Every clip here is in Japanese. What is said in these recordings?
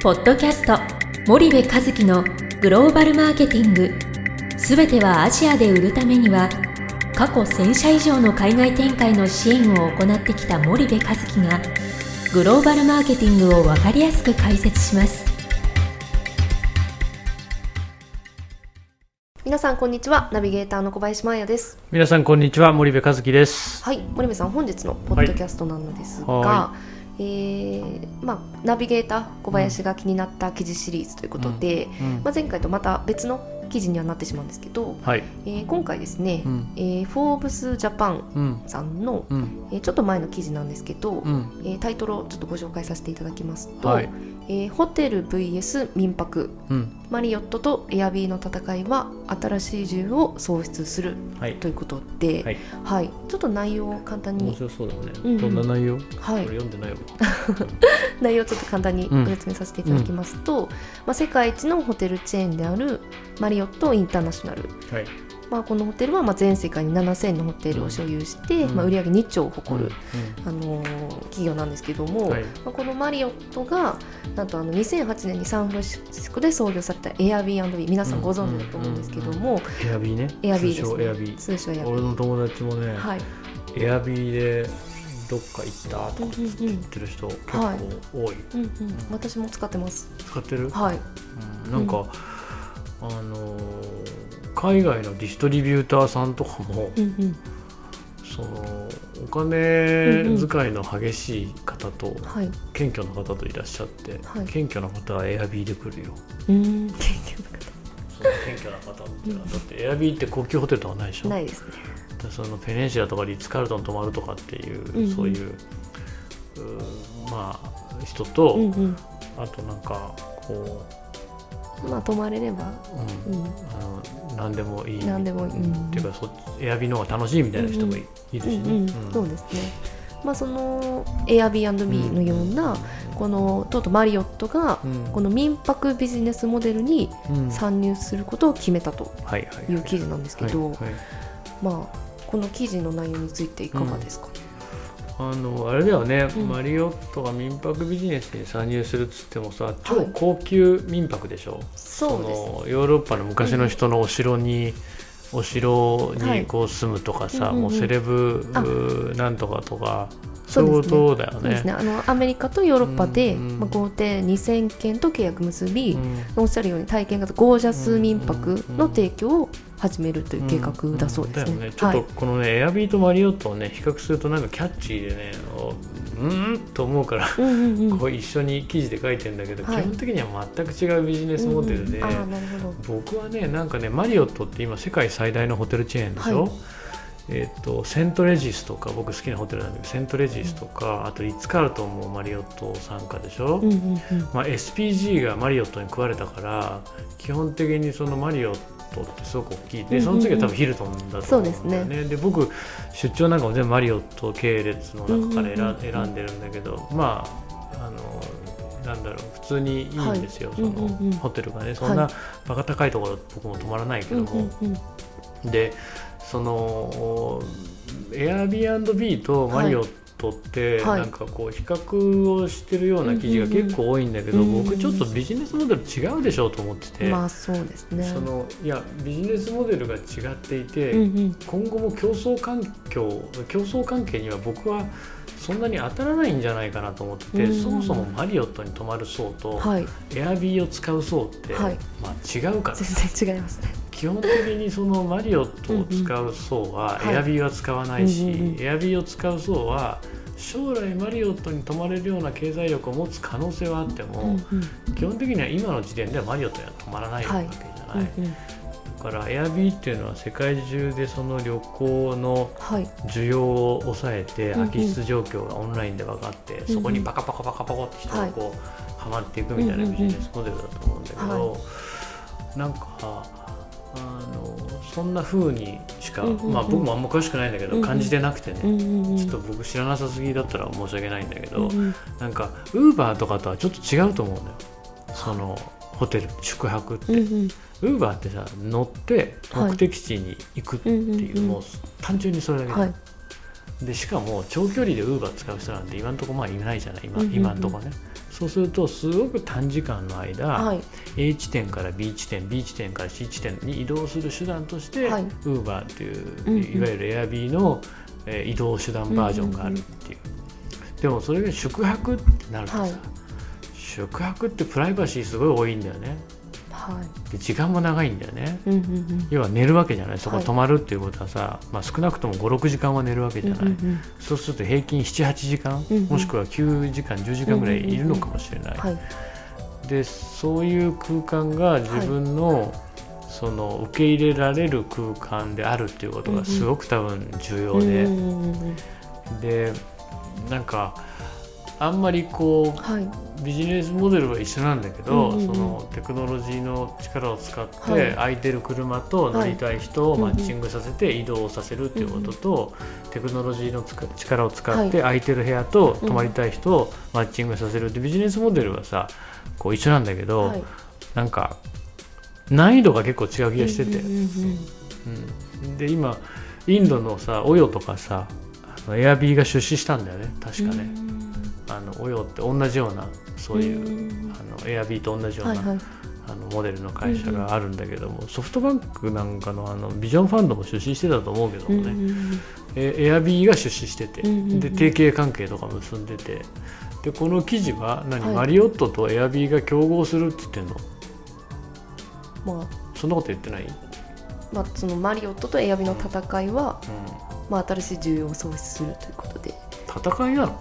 ポッドキャスト森部和樹のグローバルマーケティング。すべてはアジアで売るためには過去1000社以上の海外展開の支援を行ってきた森部和樹がグローバルマーケティングを分かりやすく解説します。皆さんこんにちはナビゲーターの小林真彩です。皆さんこんにちは森部和樹です。はい森部さん本日のポッドキャストなのですが、はえーまあ、ナビゲーター小林が気になった記事シリーズということで、うんまあ、前回とまた別の記事にはなってしまうんですけど、はい。えー今回ですね、うん。えーフォーブスジャパンうん。さんの、うん。えーちょっと前の記事なんですけど、うん。えータイトルをちょっとご紹介させていただきますと、はいえーホテル VS 民泊。うん。マリオットとエアビーの戦いは新しい自由を創出するはい。ということで、はい。はい、ちょっと内容を簡単面に、白そうだね、うんうん。どんな内容、はい、読んでないわ。内容をちょっと簡単にうん。ご説明させていただきますと、まあ、世界一のホテルチェーンであるマリオットインターナショナル、はいまあ、このホテルはまあ全世界に7000のホテルを所有して、うん。まあ、売上2兆を誇る、うあのー企業なんですけども、はい。まあ、このマリオットがなんとあの2008年にサンフランシスコで創業された Airbnb 皆さんご存知だと思うんですけども、ん。エアビーね。エアビーです、ね、エアビー。通称エアビー。俺の友達もね、はい。エアビーでどっか行ったとかって言ってる人結構はい多い、うんうん、私も使ってます。使ってる、はい。うん。なんか、あのー海外のディストリビューターさんとかも、うんうん。そのお金遣いの激しい方と、はい。謙虚な方といらっしゃって、はい。謙虚な方はエアビーで来るよ。うん。謙虚なその謙虚な方っていうのは、だってエアビーって高級ホテルとかないでしょ？方ないですね。でそのペネンシュラとかリッツ・カールトン泊まるとかっていう、うんうん。そういうまあ人と、うんうん。あとなんかこまあ泊まれればう、うん。うん。あの何でもいい。何でもいい。うんっていうかそっちエアビーの方が楽しいみたいな人もい,、いるしね、そうですね。まあその Airbnb のような、このとうとうマリオットがうん。この民泊ビジネスモデルにうん。参入することを決めたとはいう記事なんですけど、まあこの記事の内容についていかがですか、あのあれだよね、うん。マリオットが民泊ビジネスに参入するっつってもさはい。超高級民泊でしょ、そうです。のヨーロッパの昔の人のお城に、お城にこう住むとかさ、うんうんうん。もうセレブなんとかとかそそうだよね。そうですね。あのアメリカとヨーロッパで、うんうん。まあ、豪邸2000件と契約結び、うん。おっしゃるように体験型ゴージャス民泊の提供を始めるという計画だそうですね。んだよね。ちょっとこのね、エアビーとマリオットをね比較するとなんかキャッチーでねおうーんと思うから、はい、うんうんうん。こう一緒に記事で書いてるんだけど、はい。基本的には全く違うビジネスモデルで。うん僕はねなんかねマリオットって今世界最大のホテルチェーンでしょ、はい。えっとセントレジスとか僕好きなホテルなんだけどセントレジスとか、あとリッツ・カールトンもマリオット参加でしょ、うんうんうん。まあ、SPG がマリオットに食われたから基本的にそのマリオットってすごく大きい。でその次は多分ヒルトンだと思うんだよね,、で僕出張なんかも全部マリオット系列の中から選,、うんでるんだけどまああのなんだろう普通にいいんですよ、はい。その、うんうんうん。ホテルがね。そんなはい。バカ高いところ僕も泊まらないけども、うんうんうん。でその Airbnb とマリオットってはい。なんかこう比較をしてるような記事が結構多いんだけど、うんうんうん。僕ちょっとビジネスモデル違うでしょうと思ってて、まあそうですね。そのいやビジネスモデルが違っていて、うんうん。今後も競争環境競争関係には僕はそんなに当たらないんじゃないかなと思ってて、うんうん。そもそもマリオットに泊まる層と、はい。エアビーを使う層って、はい。まあ、違うから。全然違いますね。基本的にそのマリオットを使う層はエアビーは使わないし、エアビーを使う層は将来マリオットに泊まれるような経済力を持つ可能性はあっても、基本的には今の時点ではマリオットには泊まらないわけじゃない、だからエアビーっていうのは世界中でその旅行のはい。需要を抑えて空き室状況がオンラインで分かって、そこにパカパカパカパカって人がこう、はまっていくみたいなビジネスモデルだと思うんだけど、なんかそんな風にしか、うんうんうん。まあ僕もあんま詳しくないんだけど、うんうん。感じてなくてね、うんうんうん。ちょっと僕知らなさすぎだったら申し訳ないんだけど、うんうん。なんかウーバーとかとはちょっと違うと思うんだよそのホテル宿泊って。うんうん。ウーバーってさ乗ってはい。目的地に行くっていう、うんうんうん。もう単純にそれだけで、はい。でしかも長距離でウーバー使う人なんて今のところまあいないじゃない今,、今のところねそうするとすごく短時間の間、はい。A 地点から B 地点 B 地点から C 地点に移動する手段として、はい。Uber っていう、うんうん。いわゆる Airb の、えー移動手段バージョンがあるっていう,、でもそれが宿泊ってなるとさ、はい。宿泊ってプライバシーすごい多いんだよねはい。で時間も長いんだよね。うんうんうん。要は寝るわけじゃない。そこはい。泊まるっていうことはさ、まあ、少なくとも56時間は寝るわけじゃない、うんうんそうすると平均78時間、うんうん。もしくは9時間10時間ぐらいいるのかもしれない、うんはい。でそういう空間が自分の、その受け入れられる空間であるっていうことがすごく多分重要で、うんうんうんうん。でなんかあんまりこうはい。ビジネスモデルは一緒なんだけど、うんうんうん。そのテクノロジーの力を使って、はい。空いてる車と乗りたい人をはいマッチングさせて移動させるっていうことと、テクノロジーの力を使って空いてる部屋と泊まりたい人をマッチングさせるってビジネスモデルはさこう一緒なんだけど、はい。なんか難易度が結構違う気がしてて、うんで今インドのさオヨとかさエアビーが出資したんだよね。確かね。あのオヨって同じようなそういう、うん。あのエアビーと同じような、はいはい。あのモデルの会社があるんだけども、ソフトバンクなんかのあのビジョンファンドも出資してたと思うけどもね、うんうんエアビーが出資してて、うんうんうん。で提携関係とか結んでてでこの記事は何、はい。マリオットとエアビーが競合するって言ってんの？まあ。そんなこと言ってない、うんまあ、そのマリオットとエアビの戦いは、まあ、新しい需要を創出するということで戦いなの？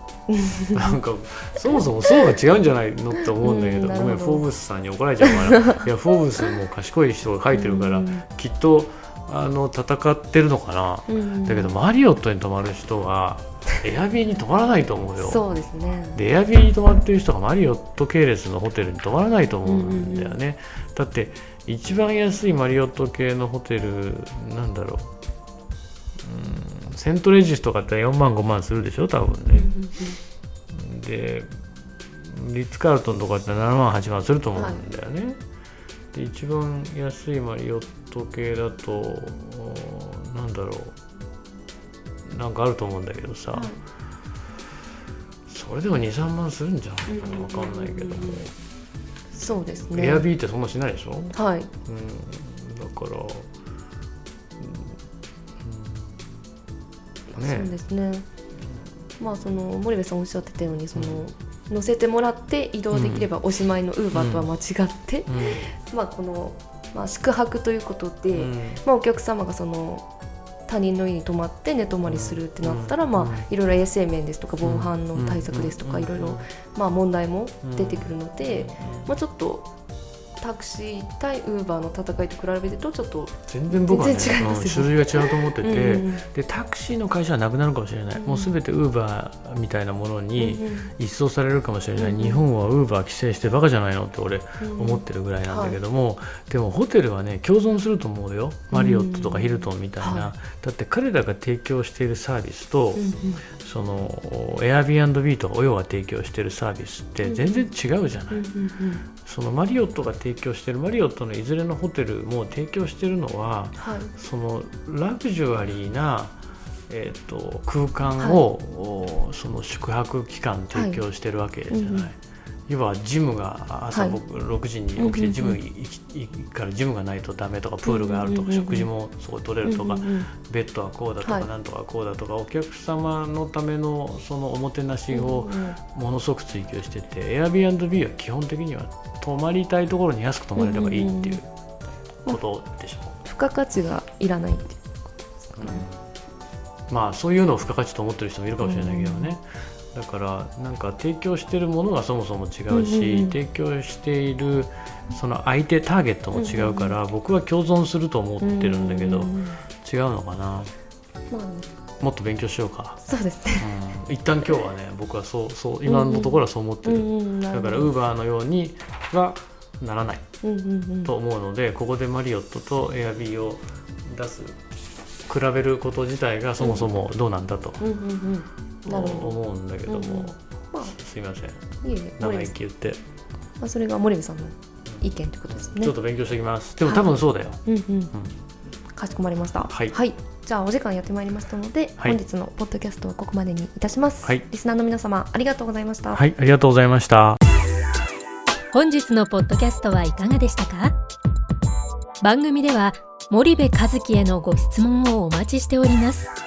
なんかそもそも層が違うんじゃないのって思うんだけど,、うんごめんフォーブスさんに怒られちゃうから。いやフォーブスも賢い人が書いてるから、うん。きっとあの戦ってるのかな、うん。だけどマリオットに泊まる人はエアビーに泊まらないと思うよ。そうですね。でエアビーに泊まってる人がマリオット系列のホテルに泊まらないと思うんだよね、だって一番安いマリオット系のホテルなんだろう。うんセントレジスとかって4万5万するでしょ多分ね、でリッツ・カールトンとかって7万8万すると思うんだよね、で一番安いマリオット系だとおなんだろう。なんかあると思うんだけどさ、はい。それでも23万するんじゃないかな。分かんないけども、そうですね。エアビーってそんなしないでしょ、うん、だはいから、うんうんそうねですね。まあその森部さんおっしゃってたようにその、乗せてもらって移動できればおしまいのウーバーとは間違って、まあこの、まあ、宿泊ということで、うん。まあ、お客様がその他人の家に泊まって寝泊まりするってなったら、うん。まあ、いろいろ衛生面ですとか防犯の対策ですとかうん。いろいろ、まあ、問題も出てくるので、まあ、ちょっとタクシー対ウーバーの戦いと比べるとちょっと、全然僕はねね。うん種類が違うと思ってて、うんでタクシーの会社はなくなるかもしれない、うんもうすべてウーバーみたいなものにうん一掃されるかもしれない、うん日本はウーバー規制してバカじゃないのって俺うん思ってるぐらいなんだけども、でもホテルはね共存すると思うよ。マリオットとかヒルトンみたいな、はだって彼らが提供しているサービスと、うんうん。その Airbnb とかオヨが提供しているサービスって全然違うじゃない、そのマリオットが提供しているマリオットのいずれのホテルも提供しているのははい。そのラグジュアリーな、えー、と空間を、おその宿泊期間提供してるわけじゃない、はいうんうん要はジムが朝はい。僕6時に起きてジム行からジムがないとダメとかプールがあるとか食事もそこ取れるとかベッドはこうだとかはい。なんとかこうだとかお客様のためのそのおもてなしをものすごく追求してて Airbnb は基本的には泊まりたいところに安く泊まれればいいっていうことでしょう。付加価値がいらないっていうまあそういうのを付加価値と思ってる人もいるかもしれないけどね、だからなんか提供してるものがそもそも違うし、うんうんうん。提供しているその相手ターゲットも違うから、僕は共存すると思ってるんだけど、ううんうん。違うのかな？まあもっと勉強しようか、そうですね。うん、一旦今日はね僕はそうそう今のところはそう思ってる、んだからウーバーのようにはならない。うんうんうんと思うのでここでマリオットとエアビーを出す比べること自体がそもそもどうなんだと。うんうんうんなるほど。思うんだけども、うんうん。まあすいません。いえいえ生き言って、まあそれが森部さんの意見ということですね。ちょっと勉強しておきます。でも多分そうだよ、うんうん。かしこまりました。はい。はい。じゃあお時間やってまいりましたので、はい。本日のポッドキャストはここまでにいたします、はい。リスナーの皆様ありがとうございました、はい、ありがとうございました。本日のポッドキャストはいかがでしたか？番組では森部和樹へのご質問をお待ちしております